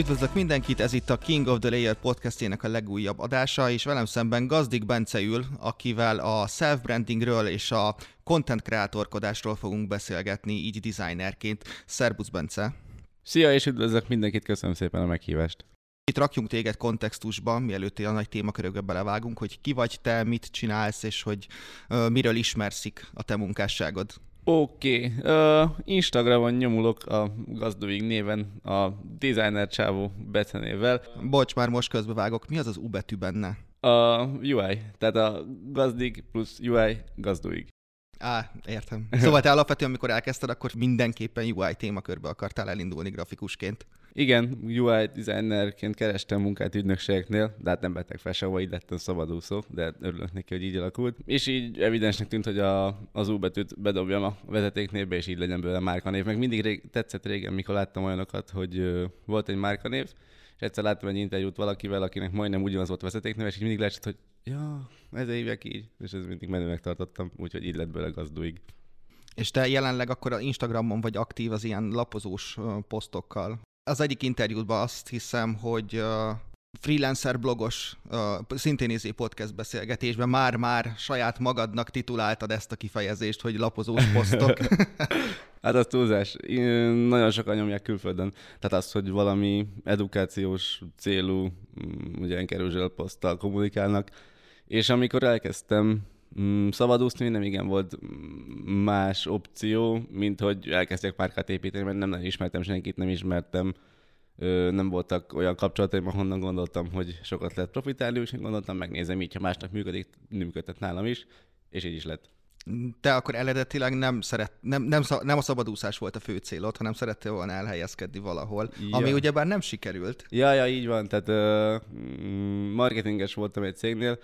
Üdvözlök mindenkit, ez itt a King of the Layer podcastjének a legújabb adása, és velem szemben Gazdik Bence ül, akivel a self-brandingről és a content kreatorkodásról fogunk beszélgetni, így designerként. Szerbusz Bence! Szia, és üdvözlök mindenkit, köszönöm szépen a meghívást! Itt rakjunk téged kontextusba, mielőtt a nagy témakörökbe belevágunk, hogy ki vagy te, mit csinálsz, és hogy uh, miről ismerszik a te munkásságod. Oké, okay. uh, Instagramon nyomulok a Gazdovig néven, a designer csávó becenével. Bocs, már most közbevágok, mi az az U betű benne? A UI, tehát a gazdig plusz UI gazdovig. Á, értem. Szóval te alapvetően, amikor elkezdted, akkor mindenképpen UI témakörbe akartál elindulni grafikusként. Igen, UI designerként kerestem munkát ügynökségeknél, de hát nem vettek fel sehova, így lettem szabadúszó, de örülök neki, hogy így alakult. És így evidensnek tűnt, hogy a, az U betűt bedobjam a vezetéknévbe, és így legyen belőle márkanév. Meg mindig rég, tetszett régen, mikor láttam olyanokat, hogy ö, volt egy márkanév, és egyszer láttam egy interjút valakivel, akinek majdnem ugyanaz volt vezetéknév, és így mindig látszott, hogy ja, ezzel hívják így, és ez mindig menőnek tartottam, úgyhogy így lett belőle gazdúig. És te jelenleg akkor a Instagramon vagy aktív az ilyen lapozós posztokkal? Az egyik interjútban azt hiszem, hogy freelancer blogos, szintén izé podcast beszélgetésben már-már saját magadnak tituláltad ezt a kifejezést, hogy lapozós posztok. hát az túlzás. Nagyon sokan nyomják külföldön. Tehát az, hogy valami edukációs célú, mm, ugye ilyen poszttal kommunikálnak. És amikor elkezdtem szabadúszni nem igen volt más opció, mint hogy elkezdjek párkát építeni, mert nem nagyon ismertem senkit, nem ismertem, nem voltak olyan kapcsolataim, ahonnan gondoltam, hogy sokat lehet profitálni, úgyhogy gondoltam, megnézem így, ha másnak működik, működhet nálam is, és így is lett. Te akkor eredetileg nem, szeret, nem, nem, nem a szabadúszás volt a fő célod, hanem szerettél volna elhelyezkedni valahol, ja. ami ugyebár nem sikerült. Ja, ja, így van. Tehát uh, marketinges voltam egy cégnél,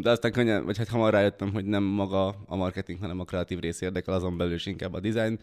de aztán könnyen, vagy hát hamar rájöttem, hogy nem maga a marketing, hanem a kreatív rész érdekel, azon belül is inkább a design.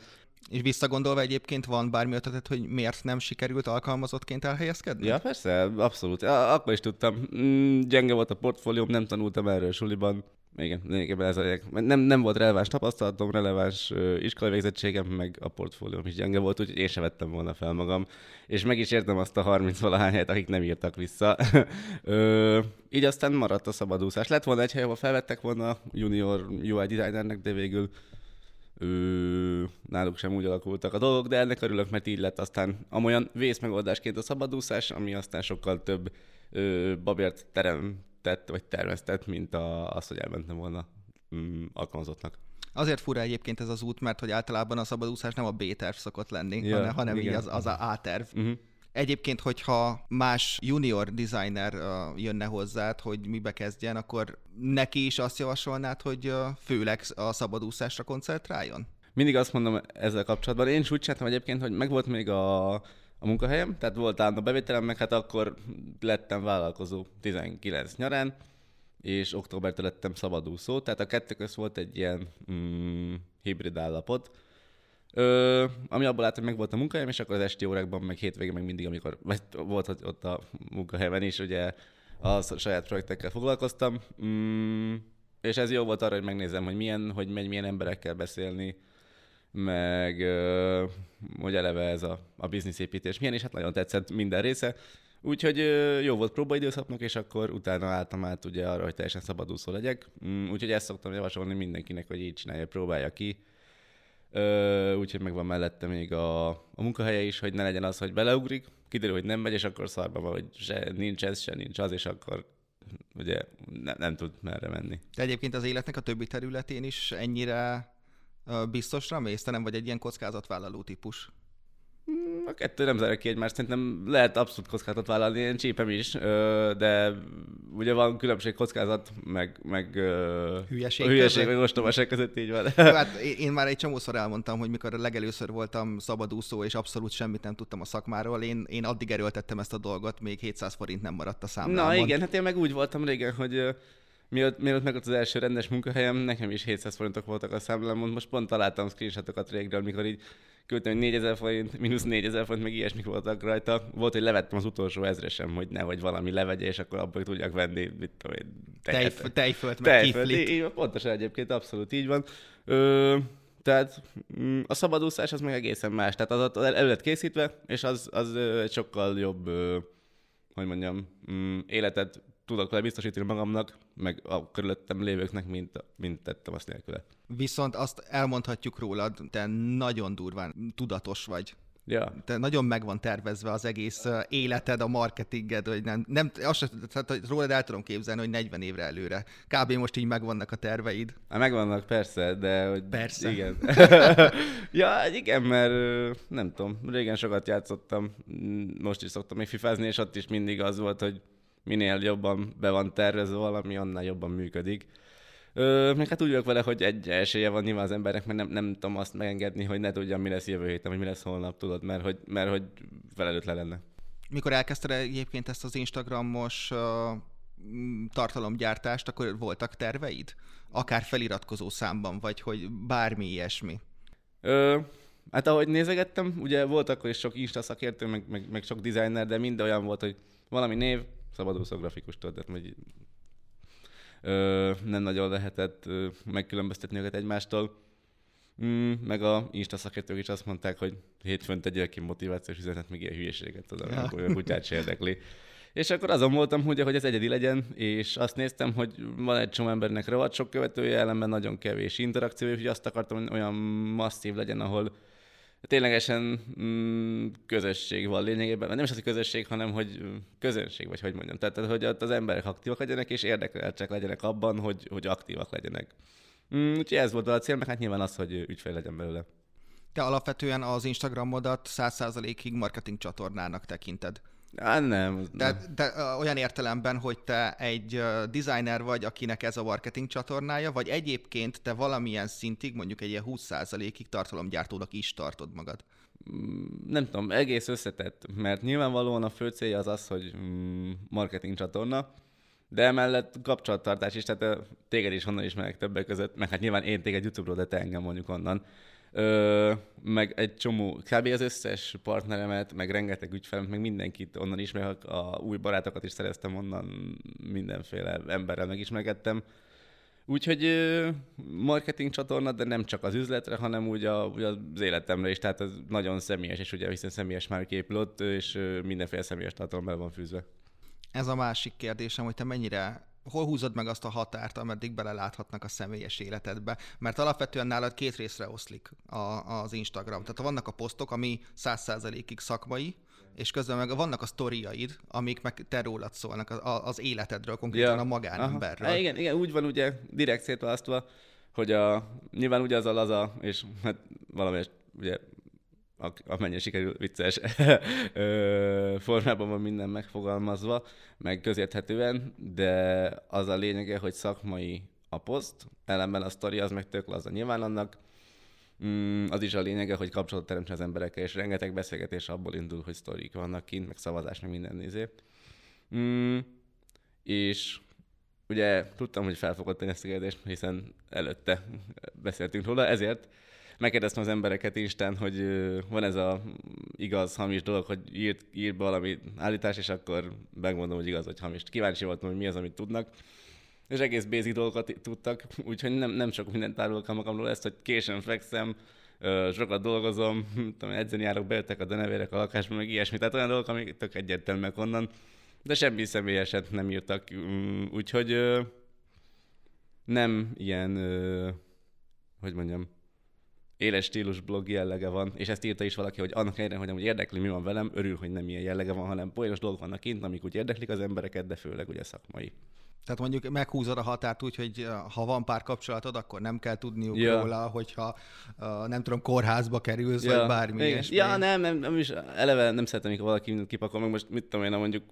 És visszagondolva egyébként van bármi ötletet, hogy miért nem sikerült alkalmazottként elhelyezkedni? Ja, persze, abszolút. Akkor is tudtam. Mm, gyenge volt a portfólióm, nem tanultam erről suliban. Igen, lényegében ez a nem, nem volt releváns tapasztalatom, releváns iskolai végzettségem, meg a portfólióm is gyenge volt, úgyhogy én sem vettem volna fel magam. És meg is értem azt a 30 valahány helyet, akik nem írtak vissza. Ö, így aztán maradt a szabadúszás. Lett volna egy hely, ahol felvettek volna junior UI designernek, de végül ö, náluk sem úgy alakultak a dolgok, de ennek örülök, mert így lett aztán amolyan vészmegoldásként a szabadúszás, ami aztán sokkal több ö, babért terem tett, vagy terveztett, mint a, az, hogy elmentem volna mm, alkalmazottnak. Azért fura egyébként ez az út, mert hogy általában a szabadúszás nem a B-terv szokott lenni, ja, hanem, hanem így az, az a A-terv. Uh-huh. Egyébként, hogyha más junior designer uh, jönne hozzád, hogy mibe kezdjen, akkor neki is azt javasolnád, hogy uh, főleg a szabadúszásra koncentráljon? Mindig azt mondom ezzel kapcsolatban. Én is úgy csináltam egyébként, hogy megvolt még a, a munkahelyem, tehát volt a bevételem, meg hát akkor lettem vállalkozó 19 nyarán, és októbertől lettem szabadúszó, tehát a kettő közt volt egy ilyen mm, hibrid állapot, Ö, ami abból állt, hogy meg volt a munkahelyem, és akkor az esti órákban, meg hétvégén, meg mindig, amikor vagy volt ott a munkahelyen is, ugye a saját projektekkel foglalkoztam. Mm, és ez jó volt arra, hogy megnézem, hogy milyen, hogy megy, milyen emberekkel beszélni, meg hogy eleve ez a, a bizniszépítés milyen, és hát nagyon tetszett minden része. Úgyhogy jó volt próbaidőszaknak, és akkor utána álltam át ugye arra, hogy teljesen szabadúszó legyek. Mm, úgyhogy ezt szoktam javasolni mindenkinek, hogy így csinálja, próbálja ki. Úgyhogy megvan mellette még a, a munkahelye is, hogy ne legyen az, hogy beleugrik, kiderül, hogy nem megy, és akkor szarba van, hogy se nincs ez, se nincs az, és akkor ugye ne, nem tud merre menni. De egyébként az életnek a többi területén is ennyire biztosra mész, te nem vagy egy ilyen kockázatvállaló típus? Hmm, a kettő nem zárja ki egymást, szerintem lehet abszolút kockázatot vállalni, én csípem is, de ugye van különbség kockázat, meg, meg hülyeség, hülyeség meg ostobaság között így van. Jó, hát én már egy csomószor elmondtam, hogy mikor legelőször voltam szabadúszó, és abszolút semmit nem tudtam a szakmáról, én, én addig erőltettem ezt a dolgot, még 700 forint nem maradt a számlámon. Na igen, hát én meg úgy voltam régen, hogy mielőtt, mielőtt meg az első rendes munkahelyem, nekem is 700 forintok voltak a számlámon. Most pont találtam screenshotokat régről, amikor így küldtem, hogy 4000 forint, mínusz 4000 forint, meg ilyesmik voltak rajta. Volt, hogy levettem az utolsó ezresem, hogy nehogy valami levegye, és akkor abból tudjak venni, mit tudom én, tejet. Tejfölt, meg kiflit. Így, pontosan egyébként, abszolút így van. Ö, Tehát mm, a szabadúszás az meg egészen más. Tehát az, az el lett készítve, és az, az egy sokkal jobb, hogy mondjam, mm, életet tudok vele biztosítani magamnak, meg a körülöttem lévőknek, mint, mint tettem azt nélküle. Viszont azt elmondhatjuk rólad, te nagyon durván tudatos vagy. Ja. Te nagyon meg van tervezve az egész életed, a marketinged, hogy nem, nem azt sem, tehát, hogy rólad el tudom képzelni, hogy 40 évre előre. Kb. most így megvannak a terveid. Hát megvannak, persze, de hogy... Persze. Igen. ja, igen, mert nem tudom, régen sokat játszottam, most is szoktam még fifázni, és ott is mindig az volt, hogy minél jobban be van tervezve valami, annál jobban működik. Ö, meg hát úgy vagyok vele, hogy egy esélye van nyilván az embernek, mert nem, nem tudom azt megengedni, hogy ne tudjam, mi lesz jövő héten, vagy mi lesz holnap, tudod, mert hogy, mert hogy felelőtlen lenne. Mikor elkezdted egyébként ezt az Instagramos uh, tartalomgyártást, akkor voltak terveid? Akár feliratkozó számban, vagy hogy bármi ilyesmi? Ö, hát ahogy nézegettem, ugye volt akkor is sok Insta szakértő, meg, meg, meg sok designer, de mind olyan volt, hogy valami név, szabadúszó grafikus, tudod, hogy ö, nem nagyon lehetett ö, megkülönböztetni őket egymástól. Mm, meg a Insta szakértők is azt mondták, hogy hétfőn tegyél ki motivációs üzenet, még ilyen hülyeséget, tudom, ja. akkor a kutyát se érdekli. És akkor azon voltam, hogy, hogy ez egyedi legyen, és azt néztem, hogy van egy csomó embernek rohadt sok követője, ellenben nagyon kevés interakció, és azt akartam, hogy olyan masszív legyen, ahol ténylegesen mm, közösség van lényegében. Nem is az, hogy közösség, hanem hogy közönség, vagy hogy mondjam. Tehát, hogy az emberek aktívak legyenek, és érdekeltek legyenek abban, hogy, hogy aktívak legyenek. Mm, úgyhogy ez volt a cél, meg hát nyilván az, hogy ügyfél legyen belőle. Te alapvetően az Instagramodat 100%-ig marketing csatornának tekinted. Hát nem. De, de olyan értelemben, hogy te egy designer vagy, akinek ez a marketing csatornája, vagy egyébként te valamilyen szintig, mondjuk egy ilyen 20%-ig tartalomgyártónak is tartod magad? Mm, nem tudom, egész összetett, mert nyilvánvalóan a fő célja az az, hogy mm, marketing csatorna, de emellett kapcsolattartás is, tehát téged is honnan ismerek többek között, meg hát nyilván én téged YouTube-ról, de te engem mondjuk onnan. Ö, meg egy csomó, kb. az összes partneremet, meg rengeteg ügyfelemet, meg mindenkit onnan ismerek, a új barátokat is szereztem onnan, mindenféle emberrel megismerkedtem. Úgyhogy marketing csatorna, de nem csak az üzletre, hanem úgy, a, úgy az életemre is, tehát ez nagyon személyes, és ugye hiszen személyes már épül ott, és mindenféle személyes tartalom be van fűzve. Ez a másik kérdésem, hogy te mennyire hol húzod meg azt a határt, ameddig beleláthatnak a személyes életedbe? Mert alapvetően nálad két részre oszlik a, az Instagram. Tehát vannak a posztok, ami száz százalékig szakmai, és közben meg vannak a sztoriaid, amik meg te rólad szólnak, az, az életedről, konkrétan ja. a magánemberről. Aha. Igen, igen, úgy van ugye direkt szétválasztva, hogy a, nyilván ugye az a laza, és hát valami ugye amennyire sikerül vicces formában van minden megfogalmazva, meg közérthetően, de az a lényege, hogy szakmai a poszt, ellenben a sztori az meg tök laza. Nyilván annak mm, az is a lényege, hogy kapcsolatot teremtsen az emberekkel, és rengeteg beszélgetés abból indul, hogy sztorik vannak kint, meg szavazás, meg minden nézé. Mm, és ugye tudtam, hogy fel fogod tenni ezt a kérdést, hiszen előtte beszéltünk róla, ezért megkérdeztem az embereket Instán, hogy van ez a igaz, hamis dolog, hogy ír, ír be valami állítás, és akkor megmondom, hogy igaz, vagy hamis. Kíváncsi voltam, hogy mi az, amit tudnak. És egész basic dolgokat tudtak, úgyhogy nem, nem sok mindent árulok a magamról, ezt, hogy későn fekszem, sokat dolgozom, tudom, edzeni járok, bejöttek a denevérek a lakásba, meg ilyesmi. Tehát olyan dolgok, amik tök egyértelműek onnan, de semmi személyeset nem írtak. Mm, úgyhogy nem ilyen, hogy mondjam, éles stílus blog jellege van, és ezt írta is valaki, hogy annak ellenére, hogy amúgy érdekli, mi van velem, örül, hogy nem ilyen jellege van, hanem poénos dolgok vannak kint, amik úgy érdeklik az embereket, de főleg ugye szakmai. Tehát mondjuk meghúzod a határt úgy, hogy ha van pár kapcsolatod, akkor nem kell tudniuk ja. róla, hogyha nem tudom, kórházba kerülsz, ja. vagy bármi ilyesmi. Ja, nem, nem, nem is, eleve nem szeretem, amikor valaki kipakol, meg most mit tudom én, mondjuk,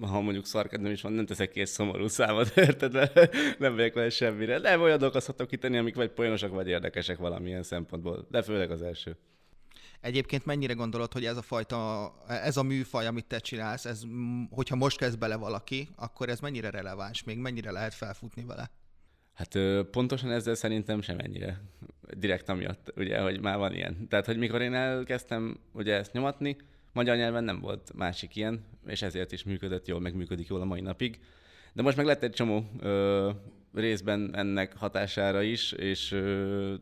ha mondjuk szarkad is van, nem teszek ki egy szomorú számot, érted? nem vagyok vele semmire. Nem olyan dolgokat szoktam kitenni, amik vagy poénosak, vagy érdekesek valamilyen szempontból, de főleg az első. Egyébként mennyire gondolod, hogy ez a fajta, ez a műfaj, amit te csinálsz, ez, hogyha most kezd bele valaki, akkor ez mennyire releváns még, mennyire lehet felfutni vele? Hát pontosan ezzel szerintem sem ennyire. Direkt amiatt, ugye, hogy már van ilyen. Tehát, hogy mikor én elkezdtem ugye ezt nyomatni, magyar nyelven nem volt másik ilyen, és ezért is működött jól, meg működik jól a mai napig. De most meg lett egy csomó ö, részben ennek hatására is, és ö,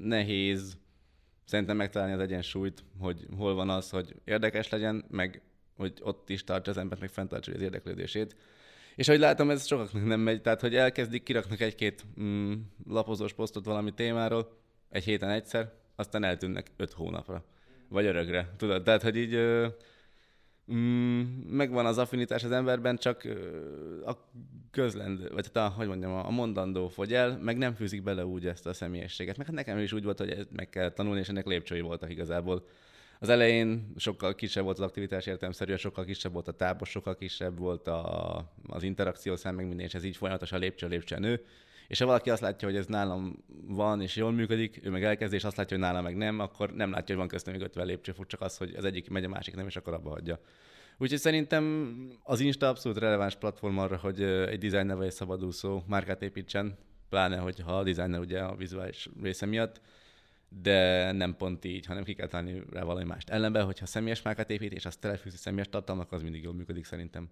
nehéz szerintem megtalálni az egyensúlyt, hogy hol van az, hogy érdekes legyen, meg hogy ott is tartsa az embert, meg fenntartsa az érdeklődését. És ahogy látom, ez sokaknak nem megy, tehát hogy elkezdik, kiraknak egy-két mm, lapozós posztot valami témáról, egy héten egyszer, aztán eltűnnek öt hónapra, vagy örökre, tudod? Tehát, hogy így mm, megvan az affinitás az emberben, csak a közlendő, vagy hát a, hogy mondjam, a mondandó fogy el, meg nem fűzik bele úgy ezt a személyességet. Meg hát nekem is úgy volt, hogy meg kell tanulni, és ennek lépcsői voltak igazából. Az elején sokkal kisebb volt az aktivitás értelmszerűen, sokkal kisebb volt a tábor, sokkal kisebb volt a, az interakció szám, meg minden, és ez így folyamatosan lépcső lépcső nő. És ha valaki azt látja, hogy ez nálam van és jól működik, ő meg elkezdi, és azt látja, hogy nálam meg nem, akkor nem látja, hogy van köztem még 50 lépcsőfok, csak az, hogy az egyik megy, a másik nem, és akkor abba hagyja. Úgyhogy szerintem az Insta abszolút releváns platform arra, hogy egy designer vagy egy szabadúszó márkát építsen, pláne, hogyha a designer ugye a vizuális része miatt de nem pont így, hanem ki kell találni rá valami mást. Ellenben, hogyha személyes márkát épít, és azt telefűzi személyes tartalmak, az mindig jól működik szerintem.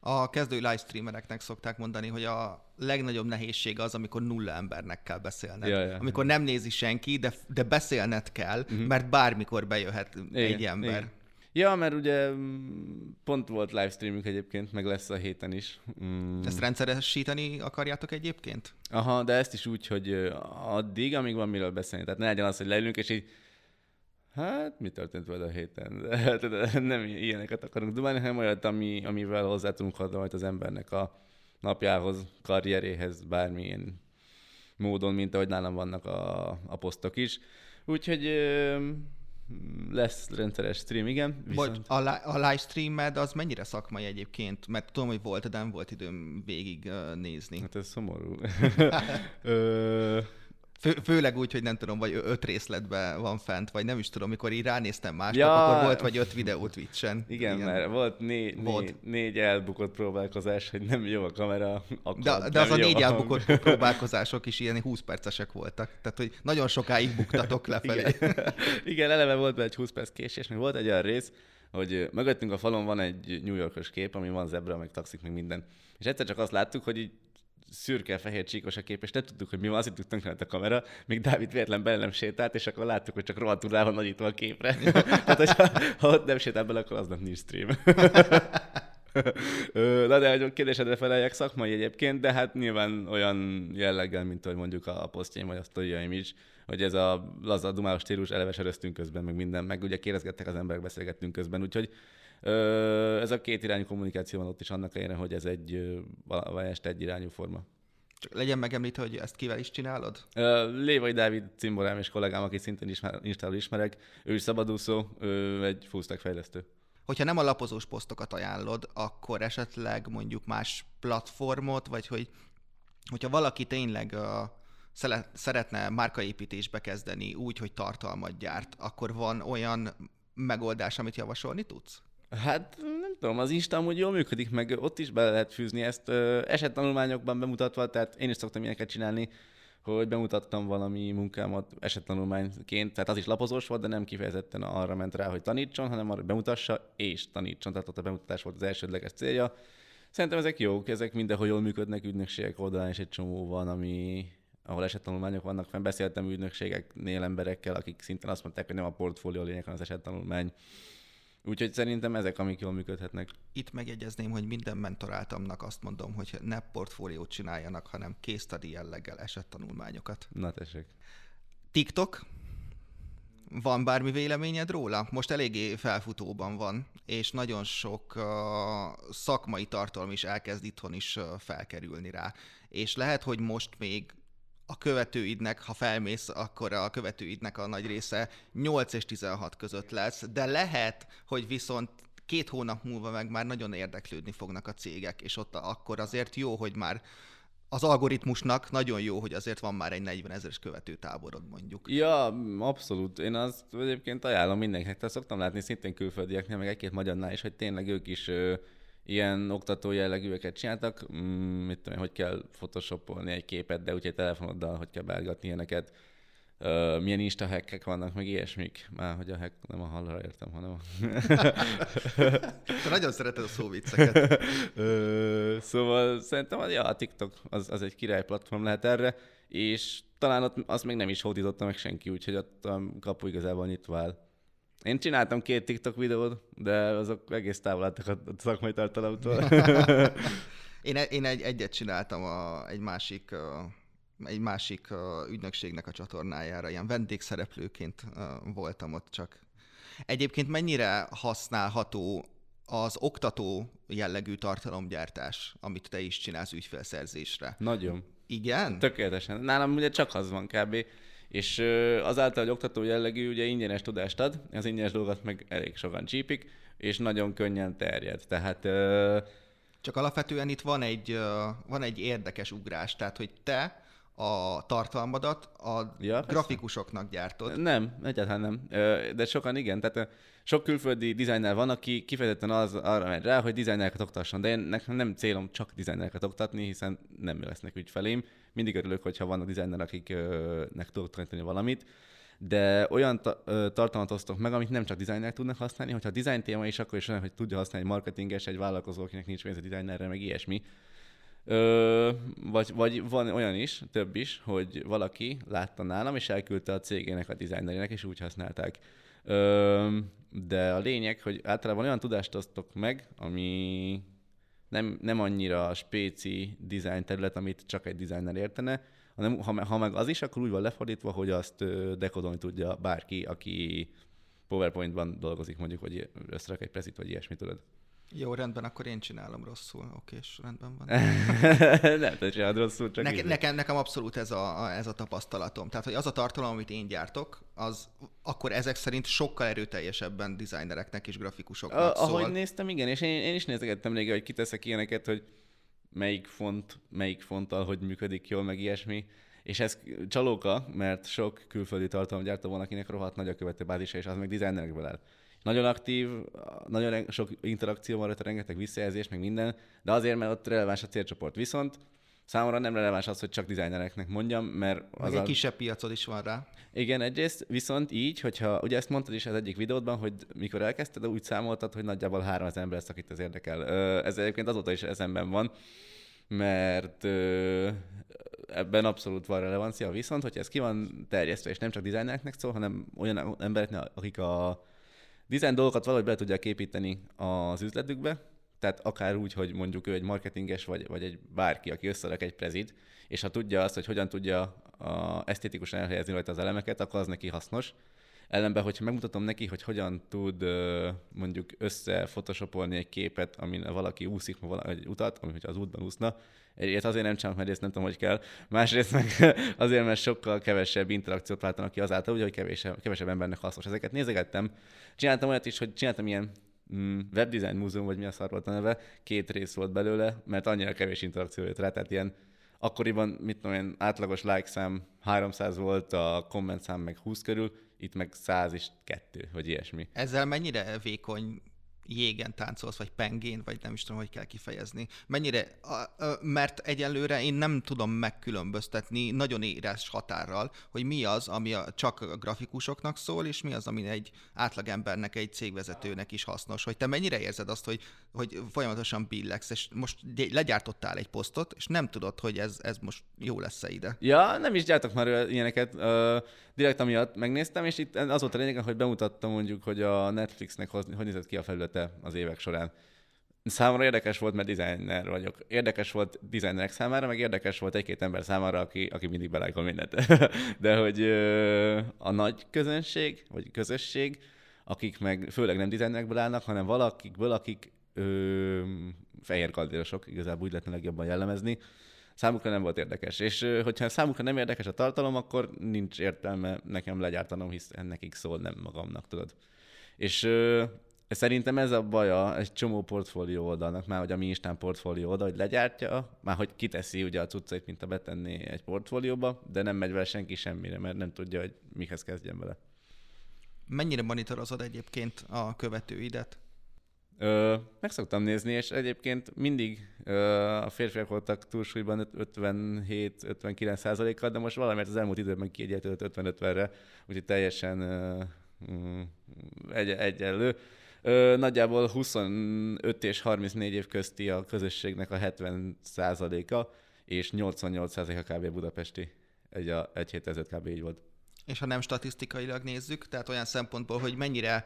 A kezdő livestreamereknek szokták mondani, hogy a legnagyobb nehézség az, amikor nulla embernek kell beszélned. Ja, ja, amikor nem nézi senki, de, de beszélned kell, uh-huh. mert bármikor bejöhet igen, egy ember. Igen. Ja, mert ugye mm, pont volt livestreamünk egyébként, meg lesz a héten is. Mm. Ezt rendszeresíteni akarjátok egyébként? Aha, de ezt is úgy, hogy addig, amíg van miről beszélni. Tehát ne legyen az, hogy leülünk, és így Hát, mi történt veled a héten? De, nem ilyeneket akarunk dumálni, hanem olyat, ami, amivel hozzá tudunk adni az embernek a napjához, karrieréhez, bármilyen módon, mint ahogy nálam vannak a, a posztok is. Úgyhogy lesz rendszeres stream, igen. Viszont... Bocs, a, li- a livestreamed az mennyire szakmai egyébként? Mert tudom, hogy volt, de nem volt időm végig uh, nézni. Hát ez szomorú. Fő, főleg úgy, hogy nem tudom, vagy öt részletben van fent, vagy nem is tudom, mikor így ránéztem másnap, ja, akkor volt vagy öt videó Twitch-en. Igen, igen. mert volt, né. Né, négy elbukott próbálkozás, hogy nem jó a kamera. Akkor de, de az a négy elbukott próbálkozások is ilyen 20 percesek voltak. Tehát, hogy nagyon sokáig buktatok lefelé. Igen, igen eleve volt egy 20 perc késés, még volt egy olyan rész, hogy mögöttünk a falon van egy New Yorkos kép, ami van zebra, meg taxik, meg minden. És egyszer csak azt láttuk, hogy így szürke-fehér csíkos a kép, és nem tudtuk, hogy mi van, azt hittük tönkre a kamera, még Dávid véletlen bele nem sétált, és akkor láttuk, hogy csak rohadtul rá van nagyítva a képre. Tehát, hogyha, ha ott nem sétál bele, akkor aznap nincs stream. Na de, hogy kérdésedre feleljek szakmai egyébként, de hát nyilván olyan jelleggel, mint hogy mondjuk a posztjaim vagy a sztoriaim is, hogy ez a laza dumálós stílus eleve sereztünk közben, meg minden, meg ugye kérdezgettek az emberek, beszélgettünk közben, úgyhogy ez a két irányú kommunikáció van ott is annak ellenére, hogy ez egy valamelyest egy irányú forma. Csak legyen megemlítve, hogy ezt kivel is csinálod? Lévai Dávid cimborám és kollégám, aki szintén ismer, Instáról ismerek, ő is szabadúszó, ő egy fullstack fejlesztő. Hogyha nem a lapozós posztokat ajánlod, akkor esetleg mondjuk más platformot, vagy hogy hogyha valaki tényleg uh, szeretne márkaépítésbe kezdeni úgy, hogy tartalmat gyárt, akkor van olyan megoldás, amit javasolni tudsz? Hát nem tudom, az Insta amúgy jól működik, meg ott is bele lehet fűzni ezt esettanulmányokban bemutatva, tehát én is szoktam ilyeneket csinálni, hogy bemutattam valami munkámat esettanulmányként, tehát az is lapozós volt, de nem kifejezetten arra ment rá, hogy tanítson, hanem arra bemutassa és tanítson, tehát ott a bemutatás volt az elsődleges célja. Szerintem ezek jók, ezek mindenhol jól működnek, ügynökségek oldalán és egy csomó van, ami, ahol esettanulmányok vannak fenn. Beszéltem ügynökségeknél emberekkel, akik szintén azt mondták, hogy nem a portfólió lényeg, hanem az esettanulmány. Úgyhogy szerintem ezek, amik jól működhetnek. Itt megjegyezném, hogy minden mentoráltamnak azt mondom, hogy ne portfóliót csináljanak, hanem késztadi jelleggel esettanulmányokat. Na tessék. TikTok, van bármi véleményed róla? Most eléggé felfutóban van, és nagyon sok uh, szakmai tartalom is elkezd itthon is uh, felkerülni rá. És lehet, hogy most még a követőidnek, ha felmész, akkor a követőidnek a nagy része 8 és 16 között lesz, de lehet, hogy viszont két hónap múlva meg már nagyon érdeklődni fognak a cégek, és ott akkor azért jó, hogy már az algoritmusnak nagyon jó, hogy azért van már egy 40 ezeres követő táborod mondjuk. Ja, abszolút. Én azt egyébként ajánlom mindenkinek. Tehát szoktam látni szintén külföldieknél, meg egy-két magyarnál is, hogy tényleg ők is ilyen oktató jellegűeket csináltak, mm, mit tudom, hogy kell photoshopolni egy képet, de úgyhogy telefonoddal, hogy kell beállgatni ilyeneket. uh, milyen insta hackek vannak, meg ilyesmik. Már hogy a hack nem a halra értem, hanem a... Te nagyon szereted a szóvicceket. uh, szóval szerintem ja, a TikTok az, az egy király platform lehet erre, és talán ott azt még nem is hódította meg senki, úgyhogy ott a kapu igazából nyitva áll. Én csináltam két TikTok videót, de azok egész távol álltak a szakmai tartalomtól. én, e- én egy, egyet csináltam a, egy másik egy másik ügynökségnek a csatornájára, ilyen vendégszereplőként voltam ott csak. Egyébként mennyire használható az oktató jellegű tartalomgyártás, amit te is csinálsz ügyfélszerzésre? Nagyon. Igen? Tökéletesen. Nálam ugye csak az van kb. És azáltal, hogy oktató jellegű, ugye ingyenes tudást ad, az ingyenes dolgot meg elég sokan csípik, és nagyon könnyen terjed. Tehát csak alapvetően itt van egy, van egy érdekes ugrás, tehát hogy te a tartalmadat a ja, grafikusoknak gyártod. Nem, egyáltalán nem. De sokan igen. Tehát sok külföldi designer van, aki kifejezetten az, arra megy rá, hogy dizájnereket oktasson. De én nekem nem célom csak dizájnereket oktatni, hiszen nem lesznek ügyfelém. Mindig örülök, hogyha vannak dizájner, akiknek tudok tanítani valamit de olyan ta- tartalmat osztok meg, amit nem csak designerek tudnak használni, hogyha a design téma is, akkor is olyan, hogy tudja használni egy marketinges, egy vállalkozó, akinek nincs pénz a designerre, meg ilyesmi. Ö, vagy, vagy van olyan is, több is, hogy valaki látta nálam, és elküldte a cégének, a designerének, és úgy használták. Ö, de a lényeg, hogy általában olyan tudást osztok meg, ami nem, nem annyira spéci design terület, amit csak egy designer értene, hanem ha, ha meg az is, akkor úgy van lefordítva, hogy azt dekodolni tudja bárki, aki PowerPoint-ban dolgozik mondjuk, vagy összerak egy prezit, vagy ilyesmi, tudod. Jó, rendben, akkor én csinálom rosszul. Oké, és rendben van. nem, te csinálod rosszul, csak Neke, nekem, nekem abszolút ez a, ez a tapasztalatom. Tehát, hogy az a tartalom, amit én gyártok, az akkor ezek szerint sokkal erőteljesebben designereknek és grafikusoknak a, szól. Ahogy néztem, igen, és én, én is nézegettem régen, hogy kiteszek ilyeneket, hogy melyik font, melyik fonttal hogy működik jól, meg ilyesmi. És ez csalóka, mert sok külföldi tartalomgyártó van, akinek rohadt nagy a követőbázisa, és az meg designerekből áll. Nagyon aktív, nagyon sok interakció van rajta, rengeteg visszajelzés, meg minden, de azért, mert ott releváns a célcsoport. Viszont Számomra nem releváns az, hogy csak designereknek mondjam, mert az egy a... kisebb piacod is van rá. Igen, egyrészt, viszont így, hogyha, ugye ezt mondtad is az egyik videódban, hogy mikor elkezdted, úgy számoltad, hogy nagyjából 3000 ember lesz, akit ez érdekel. Ez egyébként azóta is eszemben van, mert ebben abszolút van relevancia, viszont hogyha ez ki van terjesztve, és nem csak designereknek szól, hanem olyan embereknek, akik a design dolgokat valahogy be tudják építeni az üzletükbe, tehát akár úgy, hogy mondjuk ő egy marketinges, vagy, vagy egy bárki, aki összerak egy prezid, és ha tudja azt, hogy hogyan tudja a esztétikusan elhelyezni rajta az elemeket, akkor az neki hasznos. Ellenben, hogyha megmutatom neki, hogy hogyan tud mondjuk összefotoshopolni egy képet, amin valaki úszik egy utat, ami hogyha az útban úszna, Egyébként azért nem csinálom, mert ezt nem tudom, hogy kell. Másrészt meg azért, mert sokkal kevesebb interakciót váltanak ki azáltal, hogy kevesebb, kevesebb embernek hasznos. Ezeket nézegettem. Csináltam olyat is, hogy csináltam ilyen mm, webdesign múzeum, vagy mi a szar volt a neve, két rész volt belőle, mert annyira kevés interakció jött rá, tehát ilyen akkoriban, mit tudom én, átlagos like szám 300 volt, a komment szám meg 20 körül, itt meg 100 és 2, vagy ilyesmi. Ezzel mennyire vékony jégen táncolsz, vagy pengén, vagy nem is tudom, hogy kell kifejezni. Mennyire, mert egyelőre én nem tudom megkülönböztetni nagyon éres határral, hogy mi az, ami a, csak a grafikusoknak szól, és mi az, ami egy átlagembernek, egy cégvezetőnek is hasznos. Hogy te mennyire érzed azt, hogy, hogy folyamatosan billegsz, és most legyártottál egy posztot, és nem tudod, hogy ez, ez most jó lesz-e ide. Ja, nem is gyártok már ilyeneket. Uh, direkt amiatt megnéztem, és itt az volt a lényeg, hogy bemutattam mondjuk, hogy a Netflixnek hogy, nézett ki a felülete az évek során. Számomra érdekes volt, mert designer vagyok. Érdekes volt designerek számára, meg érdekes volt egy-két ember számára, aki, aki mindig belájkol mindent. De hogy a nagy közönség, vagy közösség, akik meg főleg nem designerekből állnak, hanem valakikből, akik ö, fehér kaldérosok, igazából úgy lehetne legjobban jellemezni, számukra nem volt érdekes. És hogyha számukra nem érdekes a tartalom, akkor nincs értelme nekem legyártanom, hisz nekik szól, nem magamnak, tudod. És Szerintem ez a baja egy csomó portfólió oldalnak, már hogy a mi Instán portfólió oldal, hogy legyártja, már hogy kiteszi ugye a cuccait, mint a betenni egy portfólióba, de nem megy vele senki semmire, mert nem tudja, hogy mihez kezdjen vele. Mennyire monitorozod egyébként a követőidet? Ö, meg szoktam nézni, és egyébként mindig ö, a férfiak voltak túlsúlyban 57-59 százalékkal, de most valamiért az elmúlt időben kiegyenlítődött 50-50-re, úgyhogy teljesen ö, mm, egy, egyenlő. Ö, nagyjából 25 és 34 év közti a közösségnek a 70 százaléka, és 88 százaléka kb. budapesti. Egy, a, egy hét ezelőtt kb. így volt. És ha nem statisztikailag nézzük, tehát olyan szempontból, hogy mennyire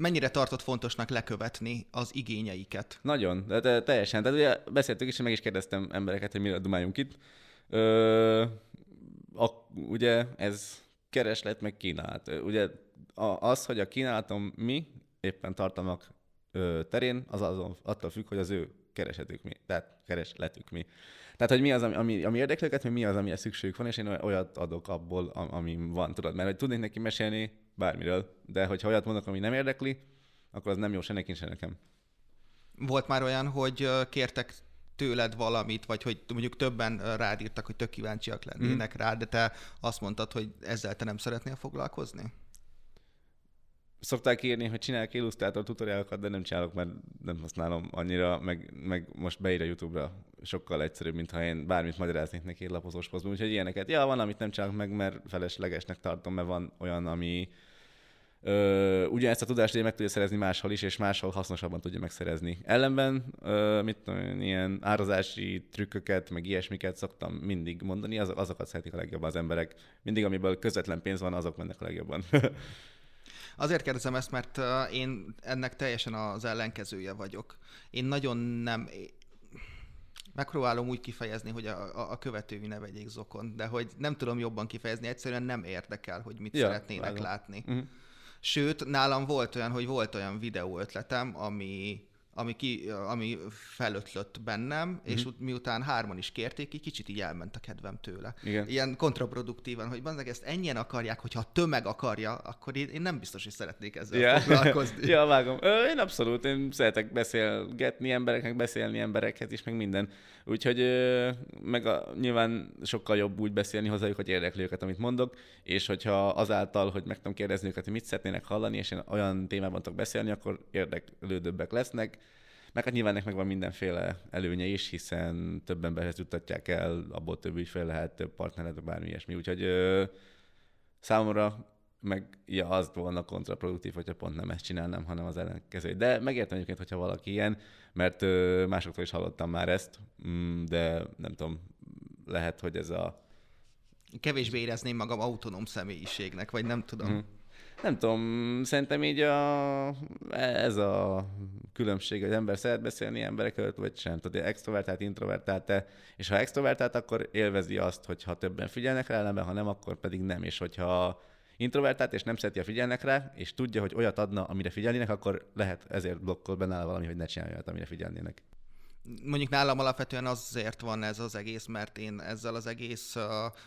mennyire tartott fontosnak lekövetni az igényeiket? Nagyon, de, de teljesen. Tehát ugye beszéltük is, meg is kérdeztem embereket, hogy mire dumáljunk itt. Ö, a, ugye ez kereslet meg kínálat. Ugye az, hogy a kínálatom mi éppen tartalmak ö, terén, az azon, attól függ, hogy az ő keresetük mi, tehát keresletük mi. Tehát, hogy mi az, ami, ami érdekli őket, mi az, amire szükségük van, és én olyat adok abból, ami van, tudod. Mert hogy tudnék neki mesélni bármiről, de hogyha olyat mondok, ami nem érdekli, akkor az nem jó se nekin, se nekem. Volt már olyan, hogy kértek tőled valamit, vagy hogy mondjuk többen rád írtak, hogy tök kíváncsiak lennének mm. rá, de te azt mondtad, hogy ezzel te nem szeretnél foglalkozni? Szokták írni, hogy csinálják illusztrátor tutoriálokat, de nem csinálok, mert nem használom annyira, meg, meg most beír a YouTube-ra sokkal egyszerűbb, mint ha én bármit magyaráznék neki egy lapozós posztban. Úgyhogy ilyeneket, ja, van, amit nem csinálok meg, mert feleslegesnek tartom, mert van olyan, ami Ö, ugyanezt a tudást ugye meg tudja szerezni máshol is, és máshol hasznosabban tudja megszerezni. Ellenben, ö, mit tudom, ilyen árazási trükköket, meg ilyesmiket szoktam mindig mondani, azok, azokat szeretik a legjobban az emberek. Mindig, amiből közvetlen pénz van, azok mennek a legjobban. Azért kérdezem ezt, mert én ennek teljesen az ellenkezője vagyok. Én nagyon nem... Megpróbálom úgy kifejezni, hogy a, a, a követői ne vegyék zokon, de hogy nem tudom jobban kifejezni, egyszerűen nem érdekel, hogy mit ja, szeretnének vágom. látni. Uh-huh. Sőt, nálam volt olyan, hogy volt olyan videó ötletem, ami ami, ki, ami felötlött bennem, mm-hmm. és ut- miután hárman is kérték, így kicsit így elment a kedvem tőle. Igen. Ilyen kontraproduktívan, hogy bandeg ezt ennyien akarják, hogyha a tömeg akarja, akkor én, én nem biztos, hogy szeretnék ezzel yeah. foglalkozni. ja, vágom. Ö, én abszolút, én szeretek beszélgetni embereknek, beszélni emberekhez is, meg minden. Úgyhogy meg a, nyilván sokkal jobb úgy beszélni hozzájuk, hogy érdekli őket, amit mondok, és hogyha azáltal, hogy meg tudom kérdezni őket, hogy mit szeretnének hallani, és én olyan témában tudok beszélni, akkor érdeklődőbbek lesznek, meg hát nyilván megvan mindenféle előnye is, hiszen több emberhez juttatják el, abból több ügyfél lehet, több partnered, bármi ilyesmi. Úgyhogy ö, számomra meg ja, az volna kontraproduktív, hogyha pont nem ezt csinálnám, hanem az ellenkező. De megértem egyébként, hogyha valaki ilyen, mert ö, másoktól is hallottam már ezt, mm, de nem tudom, lehet, hogy ez a... Kevésbé érezném magam autonóm személyiségnek, vagy nem tudom. Mm. Nem tudom, szerintem így a, ez a különbség, hogy ember szeret beszélni emberek előtt, vagy sem. Tudod, extrovertált, introvertált te, és ha extrovertált, akkor élvezi azt, hogyha többen figyelnek rá, ellenben, ha nem, akkor pedig nem. És hogyha introvertált, és nem szereti a figyelnek rá, és tudja, hogy olyat adna, amire figyelnének, akkor lehet ezért blokkol benne valami, hogy ne csinálja olyat, amire figyelnének. Mondjuk nálam alapvetően azért van ez az egész, mert én ezzel az egész uh,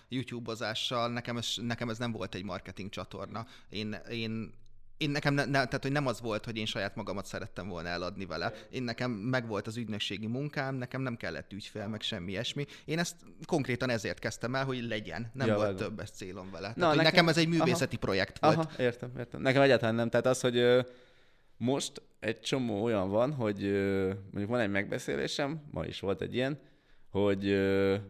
YouTube-ozással, nekem ez, nekem ez nem volt egy marketing csatorna. Én, én én nekem, ne, ne, tehát hogy nem az volt, hogy én saját magamat szerettem volna eladni vele. Én nekem meg volt az ügynökségi munkám, nekem nem kellett ügyfél, meg semmi ilyesmi. Én ezt konkrétan ezért kezdtem el, hogy legyen. Nem ja, volt többes célom vele. Na, tehát, nekem, nekem ez egy művészeti aha, projekt volt. Aha, értem, értem. Nekem egyáltalán nem. Tehát az, hogy most egy csomó olyan van, hogy mondjuk van egy megbeszélésem, ma is volt egy ilyen, hogy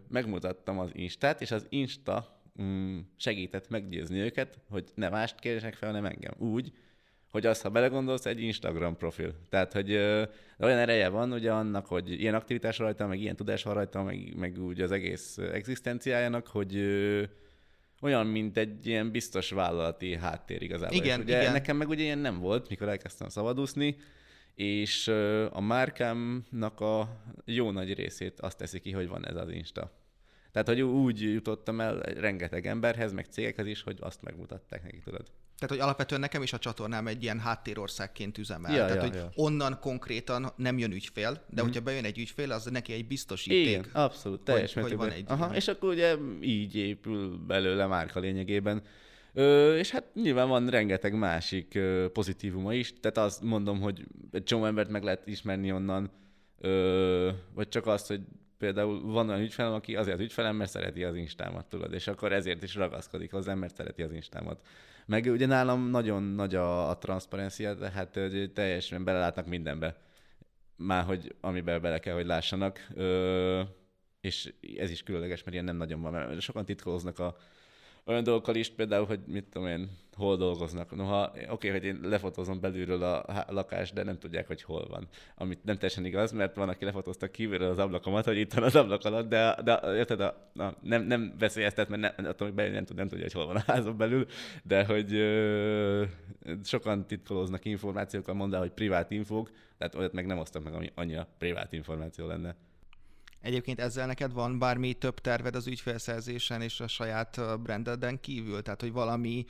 megmutattam az Instát, és az Insta mm, segített meggyőzni őket, hogy ne mást kérdések fel, hanem engem. Úgy, hogy azt, ha belegondolsz, egy Instagram profil. Tehát, hogy ö, olyan ereje van ugye annak, hogy ilyen aktivitás rajta, meg ilyen tudás van rajta, meg, meg úgy az egész egzisztenciájának, hogy ö, olyan, mint egy ilyen biztos vállalati háttér igazából. Igen, és ugye igen. Nekem meg ugye ilyen nem volt, mikor elkezdtem szabadúszni, és a márkámnak a jó nagy részét azt teszi ki, hogy van ez az Insta. Tehát, hogy úgy jutottam el rengeteg emberhez, meg cégekhez is, hogy azt megmutatták neki, tudod. Tehát, hogy alapvetően nekem is a csatornám egy ilyen háttérországként üzemel. Ja, Tehát, ja, hogy ja. onnan konkrétan nem jön ügyfél, de mm. hogyha bejön egy ügyfél, az neki egy biztosíték. Igen, abszolút, teljes hogy, hogy van egy Aha, és akkor ugye így épül belőle márka lényegében. Ö, és hát nyilván van rengeteg másik ö, pozitívuma is, tehát azt mondom, hogy egy csomó embert meg lehet ismerni onnan, ö, vagy csak azt, hogy például van olyan ügyfelem, aki azért az ügyfelem, mert szereti az instámat, tudod, és akkor ezért is ragaszkodik hozzá, mert szereti az instámat. Meg ugye nálam nagyon nagy a, a transzparencia, tehát hogy teljesen belelátnak mindenbe. Már hogy amiben bele kell, hogy lássanak. Ö, és ez is különleges, mert ilyen nem nagyon van, mert sokan titkolóznak a, olyan dolgokkal is, például, hogy mit tudom én, hol dolgoznak. Noha oké, okay, hogy én lefotózom belülről a lakást, de nem tudják, hogy hol van. Amit nem teljesen igaz, mert van, aki lefotózta kívülről az ablakomat, hogy itt van az ablak alatt, de, de érted, a, a, nem, nem veszélyeztet, mert nem, attól, hogy belül nem, tud, nem tudja, hogy hol van a házon belül, de hogy ö, sokan titkolóznak információkkal, mondd hogy privát infók, tehát olyat meg nem osztak meg, ami annyira privát információ lenne. Egyébként ezzel neked van bármi több terved az ügyfélszerzésen és a saját brandeden kívül? Tehát, hogy valami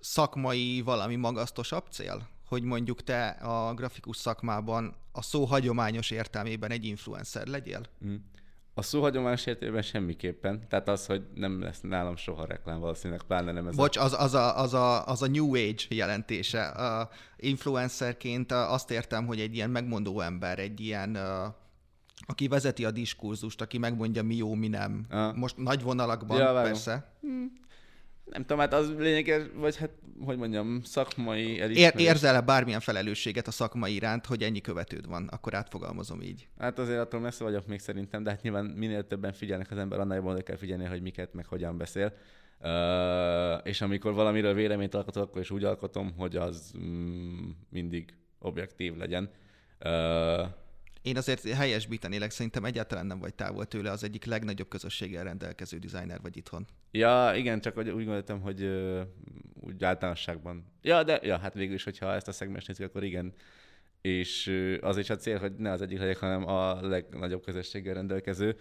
szakmai, valami magasztosabb cél? Hogy mondjuk te a grafikus szakmában a szó hagyományos értelmében egy influencer legyél? Mm. A szó hagyományos értelmében semmiképpen. Tehát az, hogy nem lesz nálam soha reklám valószínűleg, pláne nem ez Bocs, a... az, az, a, az, a, az a New Age jelentése. A influencerként azt értem, hogy egy ilyen megmondó ember, egy ilyen aki vezeti a diskurzust, aki megmondja, mi jó, mi nem. Ah. Most nagy vonalakban, ja, persze. Hmm. Nem tudom, hát az lényeges, vagy hát, hogy mondjam, szakmai elismerés. Ér, érzel-e bármilyen felelősséget a szakmai iránt, hogy ennyi követőd van? Akkor átfogalmazom így. Hát azért attól messze vagyok még szerintem, de hát nyilván minél többen figyelnek az ember, annál jobban kell figyelni, hogy miket, meg hogyan beszél. Uh, és amikor valamiről véleményt alkotok, akkor is úgy alkotom, hogy az mm, mindig objektív legyen. Uh, én azért helyesbítenélek, szerintem egyáltalán nem vagy távol tőle, az egyik legnagyobb közösséggel rendelkező designer vagy itthon. Ja, igen, csak úgy gondoltam, hogy uh, úgy általánosságban. Ja, de ja, hát végül is, hogyha ezt a szegmens nézzük, akkor igen. És uh, az is a cél, hogy ne az egyik legyek, hanem a legnagyobb közösséggel rendelkező.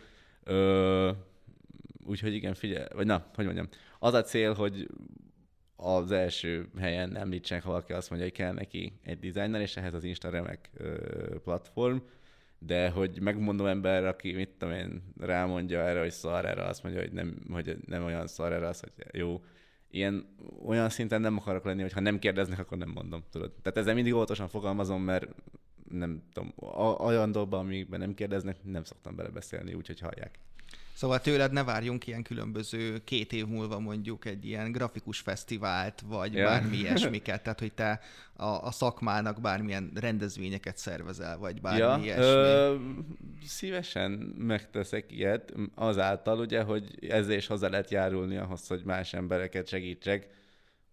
Uh, úgyhogy igen, figyelj, vagy na, hogy mondjam. Az a cél, hogy az első helyen említsen, ha valaki azt mondja, hogy kell neki egy designer, és ehhez az Insta remek platform, de hogy megmondom ember, aki mit tudom én, rámondja erre, hogy szar erre, azt mondja, hogy nem, hogy nem olyan szar erre, az, hogy jó. Ilyen, olyan szinten nem akarok lenni, hogy ha nem kérdeznek, akkor nem mondom, tudod. Tehát ezzel mindig óvatosan fogalmazom, mert nem tudom, olyan dolgokban, amikben nem kérdeznek, nem szoktam belebeszélni, úgyhogy hallják. Szóval tőled ne várjunk ilyen különböző két év múlva mondjuk egy ilyen grafikus fesztivált, vagy ja. bármi ilyesmiket, tehát hogy te a, a szakmának bármilyen rendezvényeket szervezel, vagy bármi ja, ilyesmi. Ö, szívesen megteszek ilyet, azáltal ugye, hogy ezzel is hozzá lehet járulni ahhoz, hogy más embereket segítsek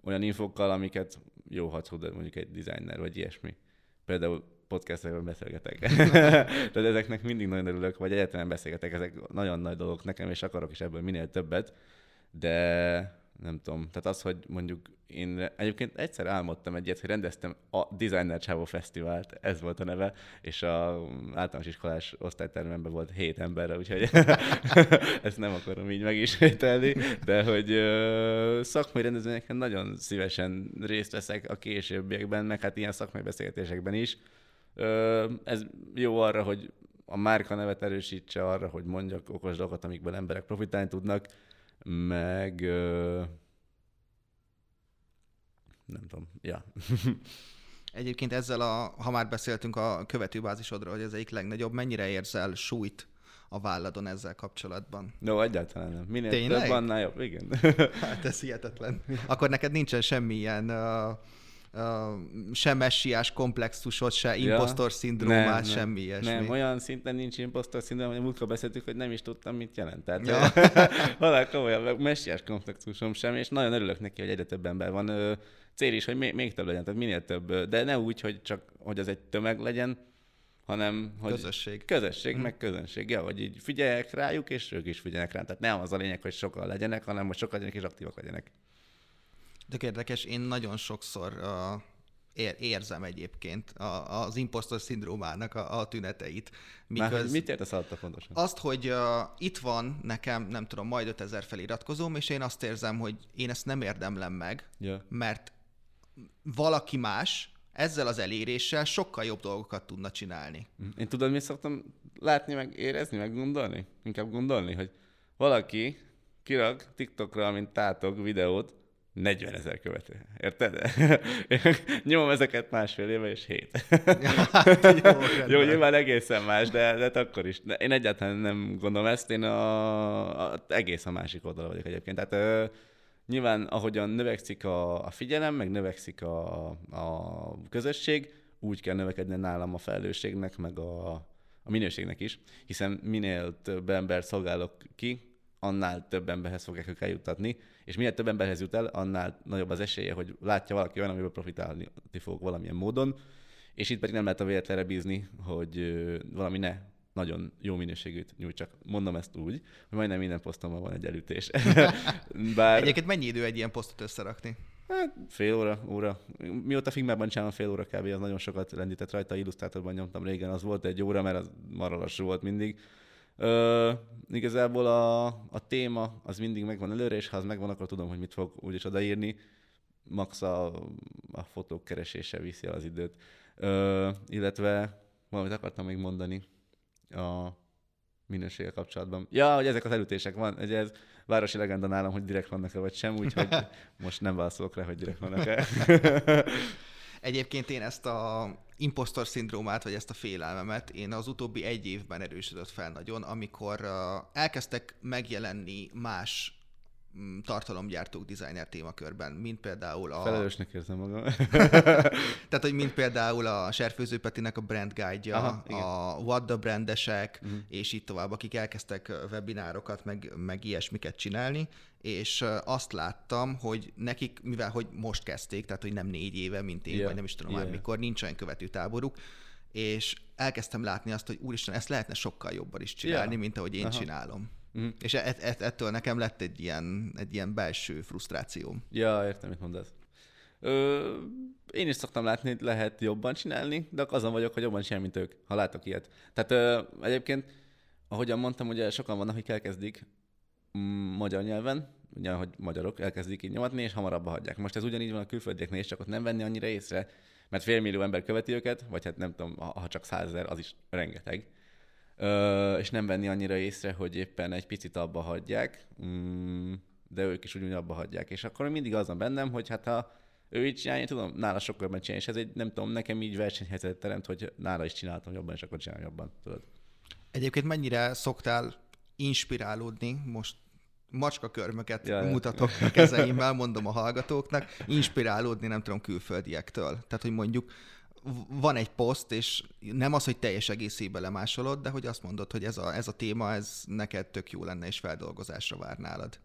olyan infokkal, amiket jó, ha tud mondjuk egy designer, vagy ilyesmi. Például podcastekben beszélgetek. Tehát ezeknek mindig nagyon örülök, vagy egyáltalán beszélgetek, ezek nagyon nagy dolgok nekem, és akarok is ebből minél többet, de nem tudom, tehát az, hogy mondjuk én egyébként egyszer álmodtam egyet, hogy rendeztem a Designer Csávó Fesztivált, ez volt a neve, és a általános iskolás osztálytermemben volt hét emberre, úgyhogy ezt nem akarom így megismételni, de hogy ö, szakmai rendezvényeken nagyon szívesen részt veszek a későbbiekben, meg hát ilyen szakmai beszélgetésekben is, ez jó arra, hogy a márka nevet erősítse arra, hogy mondjak okos dolgokat, amikből emberek profitálni tudnak, meg nem tudom, ja. Egyébként ezzel, a, ha már beszéltünk a követőbázisodról, hogy ez egyik legnagyobb, mennyire érzel súlyt a válladon ezzel kapcsolatban? No, egyáltalán nem. Minél Tényleg? több, annál jobb, igen. hát ez hihetetlen. Akkor neked nincsen semmilyen uh, sem messiás komplexusod, se ja, impostor szindrómát, nem, semmi ilyesmi. Nem, olyan szinten nincs impostor szindróma, hogy múltkor beszéltük, hogy nem is tudtam, mit jelent. Tehát ja. valami komolyan, messiás komplexusom sem, és nagyon örülök neki, hogy egyre több ember van. Cél is, hogy még, még több legyen, tehát minél több, de ne úgy, hogy csak, hogy az egy tömeg legyen, hanem hogy közösség. Közösség, hmm. meg közönség. Ja, hogy így figyeljek rájuk, és ők is figyelnek rá. Tehát nem az a lényeg, hogy sokan legyenek, hanem hogy sokan legyenek és aktívak legyenek. Tök érdekes, én nagyon sokszor uh, ér, érzem egyébként a, az impostor szindrómának a, a tüneteit. Miköz... Már, mit értesz alatta pontosan? Azt, hogy uh, itt van nekem, nem tudom, majd 5000 feliratkozóm, és én azt érzem, hogy én ezt nem érdemlem meg, yeah. mert valaki más ezzel az eléréssel sokkal jobb dolgokat tudna csinálni. Én tudod, mit szoktam látni, meg érezni, meg gondolni? Inkább gondolni, hogy valaki kirak TikTokra, mint tátok videót, 40 ezer követő. Érted? Nyomom ezeket másfél éve, és hét. jó, jó, nyilván egészen más, de, de akkor is. De én egyáltalán nem gondolom ezt, én a, a, egész a másik oldal vagyok egyébként. Tehát ö, nyilván ahogyan növekszik a, a figyelem, meg növekszik a, a közösség, úgy kell növekedni nálam a felelősségnek, meg a, a minőségnek is, hiszen minél több ember szolgálok ki, annál több emberhez fogják ők eljuttatni, és minél több emberhez jut el, annál nagyobb az esélye, hogy látja valaki olyan, amiből profitálni fog valamilyen módon, és itt pedig nem lehet a véletlenre bízni, hogy valami ne nagyon jó minőségűt nyújtsak. Mondom ezt úgy, hogy majdnem minden posztomban van egy elütés. Bár... Egyébként mennyi idő egy ilyen posztot összerakni? Hát fél óra, óra. Mióta Figmában csinálom fél óra kb. az nagyon sokat lendített rajta, illusztrátorban nyomtam régen, az volt egy óra, mert az marra lassú volt mindig. Ö, igazából a, a téma az mindig megvan előre, és ha az megvan, akkor tudom, hogy mit fog úgyis odaírni. Max a, a fotók keresése viszi el az időt. Ö, illetve valamit akartam még mondani a minőséggel kapcsolatban. Ja, hogy ezek az elütések van, hogy ez városi legenda nálam, hogy direkt vannak-e vagy sem, úgyhogy most nem válaszolok rá, hogy direkt vannak-e. Egyébként én ezt a impostor szindrómát, vagy ezt a félelmemet én az utóbbi egy évben erősödött fel nagyon, amikor elkezdtek megjelenni más tartalomgyártók designer témakörben, mint például a... Felelősnek érzem magam. Tehát, hogy mint például a Serfőző Petinek a brand guide a What the brandesek, uh-huh. és így tovább, akik elkezdtek webinárokat, meg, meg ilyesmiket csinálni, és azt láttam, hogy nekik, mivel hogy most kezdték, tehát hogy nem négy éve, mint én, yeah. vagy nem is tudom yeah. már mikor, nincs olyan követő táboruk, és elkezdtem látni azt, hogy úristen, ezt lehetne sokkal jobban is csinálni, yeah. mint ahogy én Aha. csinálom. Mm. És et, et, ettől nekem lett egy ilyen, egy ilyen belső frusztrációm. Ja, értem, mit mondasz. Ö, én is szoktam látni, hogy lehet jobban csinálni, de azon vagyok, hogy jobban csinálni, mint ők, ha látok ilyet. Tehát ö, egyébként, ahogyan mondtam, ugye sokan vannak, akik elkezdik mm, magyar nyelven, ugye, hogy magyarok elkezdik így nyomatni, és hamarabb hagyják. Most ez ugyanígy van a külföldieknél, és csak ott nem venni annyira észre, mert félmillió ember követi őket, vagy hát nem tudom, ha csak százezer, az is rengeteg és nem venni annyira észre, hogy éppen egy picit abba hagyják, mm, de ők is úgy abba hagyják. És akkor mindig az van bennem, hogy hát ha ő így csinálja, tudom, nála sokkal jobban csinálni, és ez egy, nem tudom, nekem így versenyhelyzetet teremt, hogy nála is csináltam jobban, és akkor csinálom jobban, tudod. Egyébként mennyire szoktál inspirálódni most macska körmöket ja, mutatok ja. a kezeimmel, mondom a hallgatóknak, inspirálódni nem tudom külföldiektől. Tehát, hogy mondjuk van egy poszt, és nem az, hogy teljes egészében lemásolod, de hogy azt mondod, hogy ez a, ez a téma, ez neked tök jó lenne, és feldolgozásra vár nálad.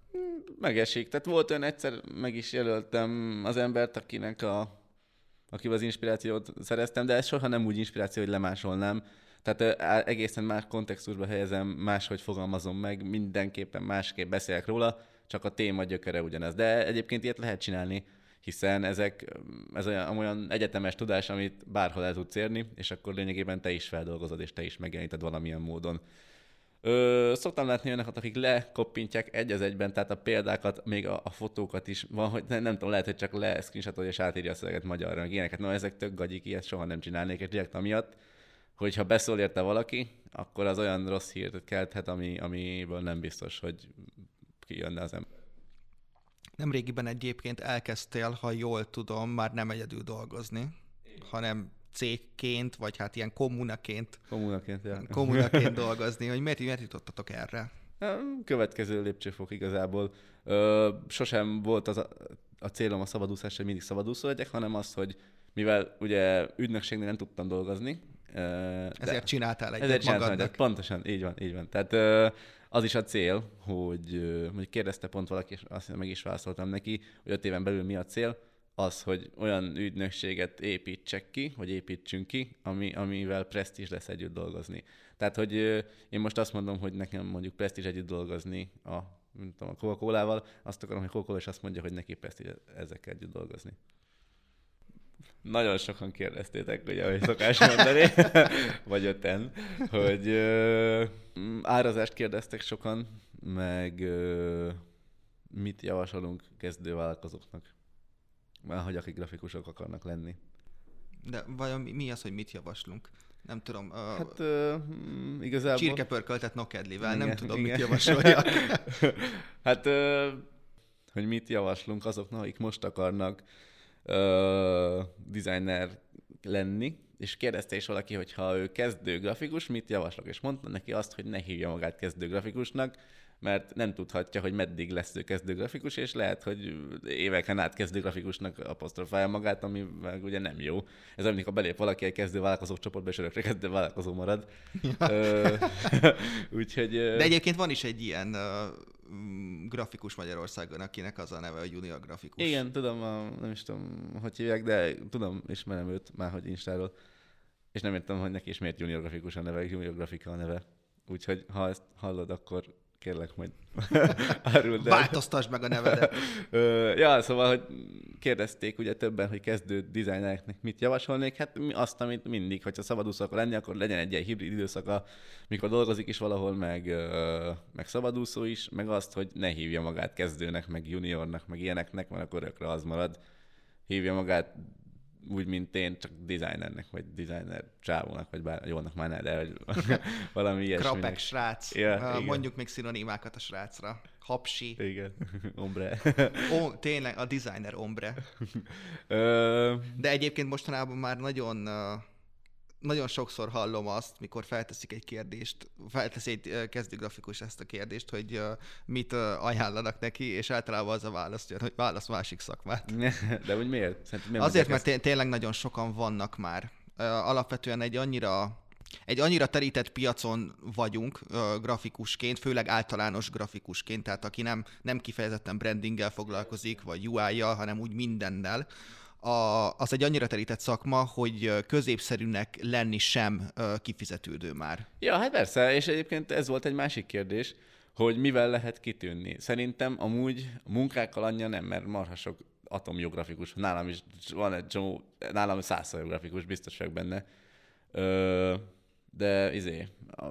Megesik. Tehát volt olyan egyszer, meg is jelöltem az embert, akinek a, akivel az inspirációt szereztem, de ez soha nem úgy inspiráció, hogy lemásolnám. Tehát egészen más kontextusba helyezem, máshogy fogalmazom meg, mindenképpen másképp beszélek róla, csak a téma gyökere ugyanez. De egyébként ilyet lehet csinálni hiszen ezek, ez olyan, olyan egyetemes tudás, amit bárhol el tudsz érni, és akkor lényegében te is feldolgozod, és te is megjeleníted valamilyen módon. Ö, szoktam látni olyanokat, akik lekoppintják egy az egyben, tehát a példákat, még a, a fotókat is van, hogy nem, nem tudom, lehet, hogy csak le screenshotolja és átírja a szöveget magyarra, meg ilyeneket. No, ezek tök gagyik, ilyet soha nem csinálnék, és direkt amiatt, hogyha beszól érte valaki, akkor az olyan rossz hírt kelthet, ami, amiből nem biztos, hogy kijönne az ember. Nemrégiben egyébként elkezdtél, ha jól tudom, már nem egyedül dolgozni, Igen. hanem cégként, vagy hát ilyen kommunaként, kommunaként, ja. kommunaként dolgozni, hogy miért, miért jutottatok erre? Következő lépcsőfok igazából. Ö, sosem volt az a, a célom a szabadúszás, hogy mindig szabadúszó legyek, hanem az, hogy mivel ugye ügynökségnél nem tudtam dolgozni. Ezért csináltál egy ezért magadnak. Csináltam, pontosan, így van, így van. Tehát az is a cél, hogy, hogy kérdezte pont valaki, és azt meg is válaszoltam neki, hogy öt éven belül mi a cél, az, hogy olyan ügynökséget építsek ki, vagy építsünk ki, ami, amivel presztízs lesz együtt dolgozni. Tehát, hogy én most azt mondom, hogy nekem mondjuk presztízs együtt dolgozni a, tudom, a Coca-Colával, azt akarom, hogy Coca-Cola azt mondja, hogy neki presztízs ezekkel együtt dolgozni. Nagyon sokan kérdeztétek, ugye, ahogy szokás mondani, vagy öten, hogy ö, árazást kérdeztek sokan, meg ö, mit javasolunk kezdővállalkozóknak, már hogy akik grafikusok akarnak lenni. De vajon mi az, hogy mit javaslunk? Nem tudom. Uh, hát uh, igazából... Csirkepörköltet nokedlivel, nem tudom, igen. mit javasoljak. hát uh, hogy mit javaslunk azoknak, akik most akarnak ö, designer lenni, és kérdezte is valaki, hogy ha ő kezdő grafikus, mit javaslok, és mondta neki azt, hogy ne hívja magát kezdő grafikusnak, mert nem tudhatja, hogy meddig lesz ő kezdő grafikus, és lehet, hogy éveken át kezdő grafikusnak apostrofálja magát, ami meg ugye nem jó. Ez amikor belép valaki egy kezdő vállalkozó csoportba, és örökre kezdő vállalkozó marad. Úgyhogy... De egyébként van is egy ilyen uh, grafikus Magyarországon, akinek az a neve, a junior grafikus. Igen, tudom, a, nem is tudom, hogy hívják, de tudom, ismerem őt már, hogy Instáról. És nem értem, hogy neki is miért junior grafikus a neve, junior grafika a neve. Úgyhogy ha ezt hallod, akkor kérlek majd áruld el. Változtasd meg a nevedet. ja, szóval, hogy kérdezték ugye többen, hogy kezdő dizájnereknek mit javasolnék, hát azt, amit mindig, hogyha szabadúszó akar lenni, akkor legyen egy ilyen hibrid időszaka, mikor dolgozik is valahol, meg, meg szabadúszó is, meg azt, hogy ne hívja magát kezdőnek, meg juniornak, meg ilyeneknek, mert akkor örökre az marad. Hívja magát úgy, mint én, csak designernek, vagy designer csávónak, vagy bár jónak már ne, de hogy valami ilyesmi. Krapek srác. Ja, uh, mondjuk még szinonimákat a srácra. Hapsi. Igen. Ombre. o, tényleg, a designer ombre. de egyébként mostanában már nagyon uh, nagyon sokszor hallom azt, mikor felteszik egy kérdést, felteszi egy kezdő grafikus ezt a kérdést, hogy mit ajánlanak neki, és általában az a válasz hogy válasz másik szakmát. De úgy miért? Szerintem miért Azért, mert ezt? tényleg nagyon sokan vannak már. Alapvetően egy annyira egy annyira terített piacon vagyunk uh, grafikusként, főleg általános grafikusként, tehát aki nem, nem kifejezetten brandinggel foglalkozik, vagy UI-jal, hanem úgy mindennel, a, az egy annyira terített szakma, hogy középszerűnek lenni sem kifizetődő már. Ja, hát persze, és egyébként ez volt egy másik kérdés, hogy mivel lehet kitűnni. Szerintem amúgy munkákkal annyi nem, mert marha sok atomjografikus, nálam is van egy csomó, nálam százszor grafikus, biztos vagyok benne. Ö, de izé, a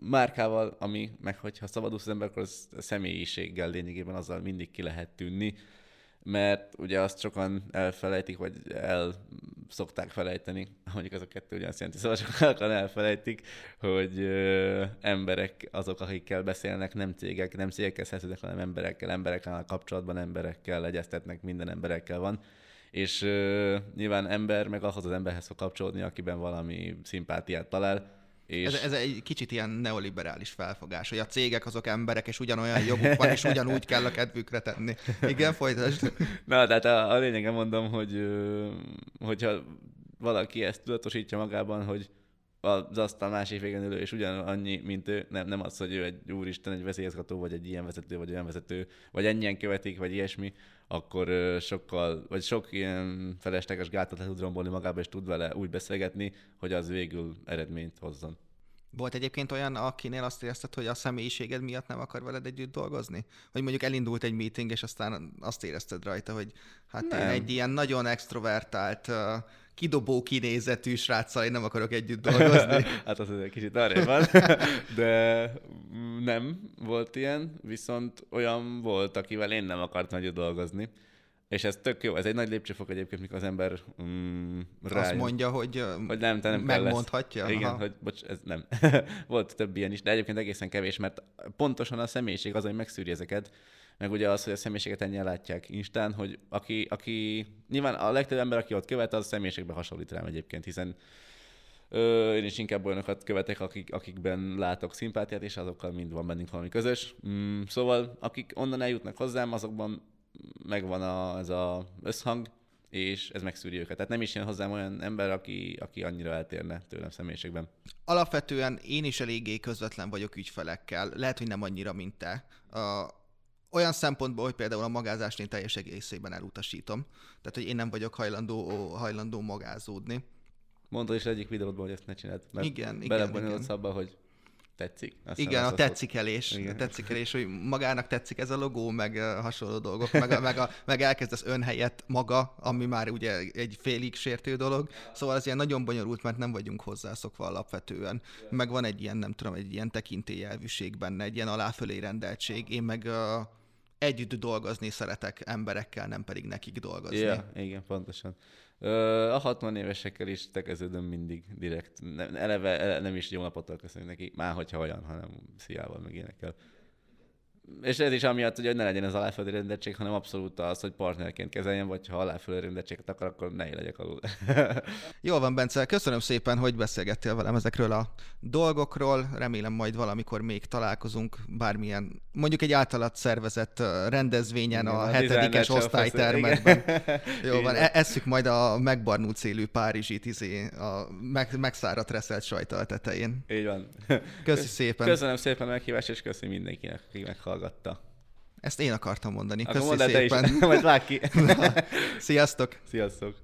márkával, ami, meg hogyha szabadulsz az ember, akkor az személyiséggel lényegében azzal mindig ki lehet tűnni mert ugye azt sokan elfelejtik, vagy el szokták felejteni, mondjuk az a kettő ugyanazt jelenti, szóval sokan elfelejtik, hogy ö, emberek azok, akikkel beszélnek, nem cégek, nem cégekkel szerződnek, hanem emberekkel, emberekkel a kapcsolatban, emberekkel egyeztetnek, minden emberekkel van. És ö, nyilván ember meg ahhoz az emberhez fog kapcsolódni, akiben valami szimpátiát talál, és... Ez, ez egy kicsit ilyen neoliberális felfogás, hogy a cégek azok emberek, és ugyanolyan joguk van, és ugyanúgy kell a kedvükre tenni. Igen, folytasd. Na, tehát a, a lényegen mondom, hogy hogyha valaki ezt tudatosítja magában, hogy az asztal másik végén ülő, és ugyanannyi, mint ő, nem, nem az, hogy ő egy úristen, egy veszélyezgató, vagy egy ilyen vezető, vagy olyan vezető, vagy ennyien követik, vagy ilyesmi, akkor sokkal, vagy sok ilyen felesleges gátat le tud rombolni magába, és tud vele úgy beszélgetni, hogy az végül eredményt hozzon. Volt egyébként olyan, akinél azt érezted, hogy a személyiséged miatt nem akar veled együtt dolgozni? Hogy mondjuk elindult egy meeting, és aztán azt érezted rajta, hogy hát nem. én egy ilyen nagyon extrovertált, kidobó kinézetű sráccal én nem akarok együtt dolgozni. hát az egy kicsit arra van, de nem volt ilyen, viszont olyan volt, akivel én nem akartam együtt dolgozni. És ez tök jó, ez egy nagy lépcsőfok egyébként, mikor az ember mm, rá... Azt mondja, hogy, hogy nem, te nem megmondhatja. Lesz. Igen, Aha. hogy bocs, ez nem. Volt több ilyen is, de egyébként egészen kevés, mert pontosan a személyiség az, hogy megszűri ezeket, meg ugye az, hogy a személyiséget ennyien látják Instán, hogy aki, aki, nyilván a legtöbb ember, aki ott követ, az személyiségbe hasonlít rám egyébként, hiszen Ö, én is inkább olyanokat követek, akik, akikben látok szimpátiát, és azokkal mind van bennünk valami közös. Mm, szóval akik onnan eljutnak hozzám, azokban megvan a, ez az összhang, és ez megszűri őket. Tehát nem is jön hozzám olyan ember, aki, aki annyira eltérne tőlem személyiségben. Alapvetően én is eléggé közvetlen vagyok ügyfelekkel. Lehet, hogy nem annyira, mint te. Olyan szempontból, hogy például a magázást én teljes egészében elutasítom. Tehát, hogy én nem vagyok hajlandó, hajlandó magázódni. Mondta is egyik videódban, hogy ezt ne csináld, mert igen, igen. abba, hogy tetszik. Aztán Igen, a tetszikelés. Igen. A tetszikelés, hogy magának tetszik ez a logó, meg hasonló dolgok, meg, meg, a, meg elkezdesz önhelyet maga, ami már ugye egy félig sértő dolog. Szóval ez ilyen nagyon bonyolult, mert nem vagyunk hozzászokva alapvetően. Meg van egy ilyen, nem tudom, egy ilyen tekintélyelvűség benne, egy ilyen aláfölé rendeltség. Én meg uh, együtt dolgozni szeretek emberekkel, nem pedig nekik dolgozni. Yeah, igen, pontosan. A 60 évesekkel is tekeződöm mindig direkt. Eleve nem is jó napot köszönni neki, már hogyha olyan, hanem sziával meg ilyenekkel. És ez is amiatt, hogy ne legyen ez aláföldi rendeltség, hanem abszolút az, hogy partnerként kezeljen, vagy ha aláföldi rendeltséget akar, akkor ne legyek alul. Jól van, Bence, köszönöm szépen, hogy beszélgettél velem ezekről a dolgokról. Remélem majd valamikor még találkozunk bármilyen, mondjuk egy általat szervezett rendezvényen igen, a, a hetedikes osztálytermetben. Jó van, e- esszük majd a megbarnult szélű párizsi izé, a meg, megszáradt reszelt sajtal tetején. Így van. Köszi szépen. Köszönöm szépen a meghívást, és köszi mindenkinek, aki meghallgatta. Ezt én akartam mondani. Akkor Köszi szépen. Te is. Majd vág ki. Sziasztok. Sziasztok.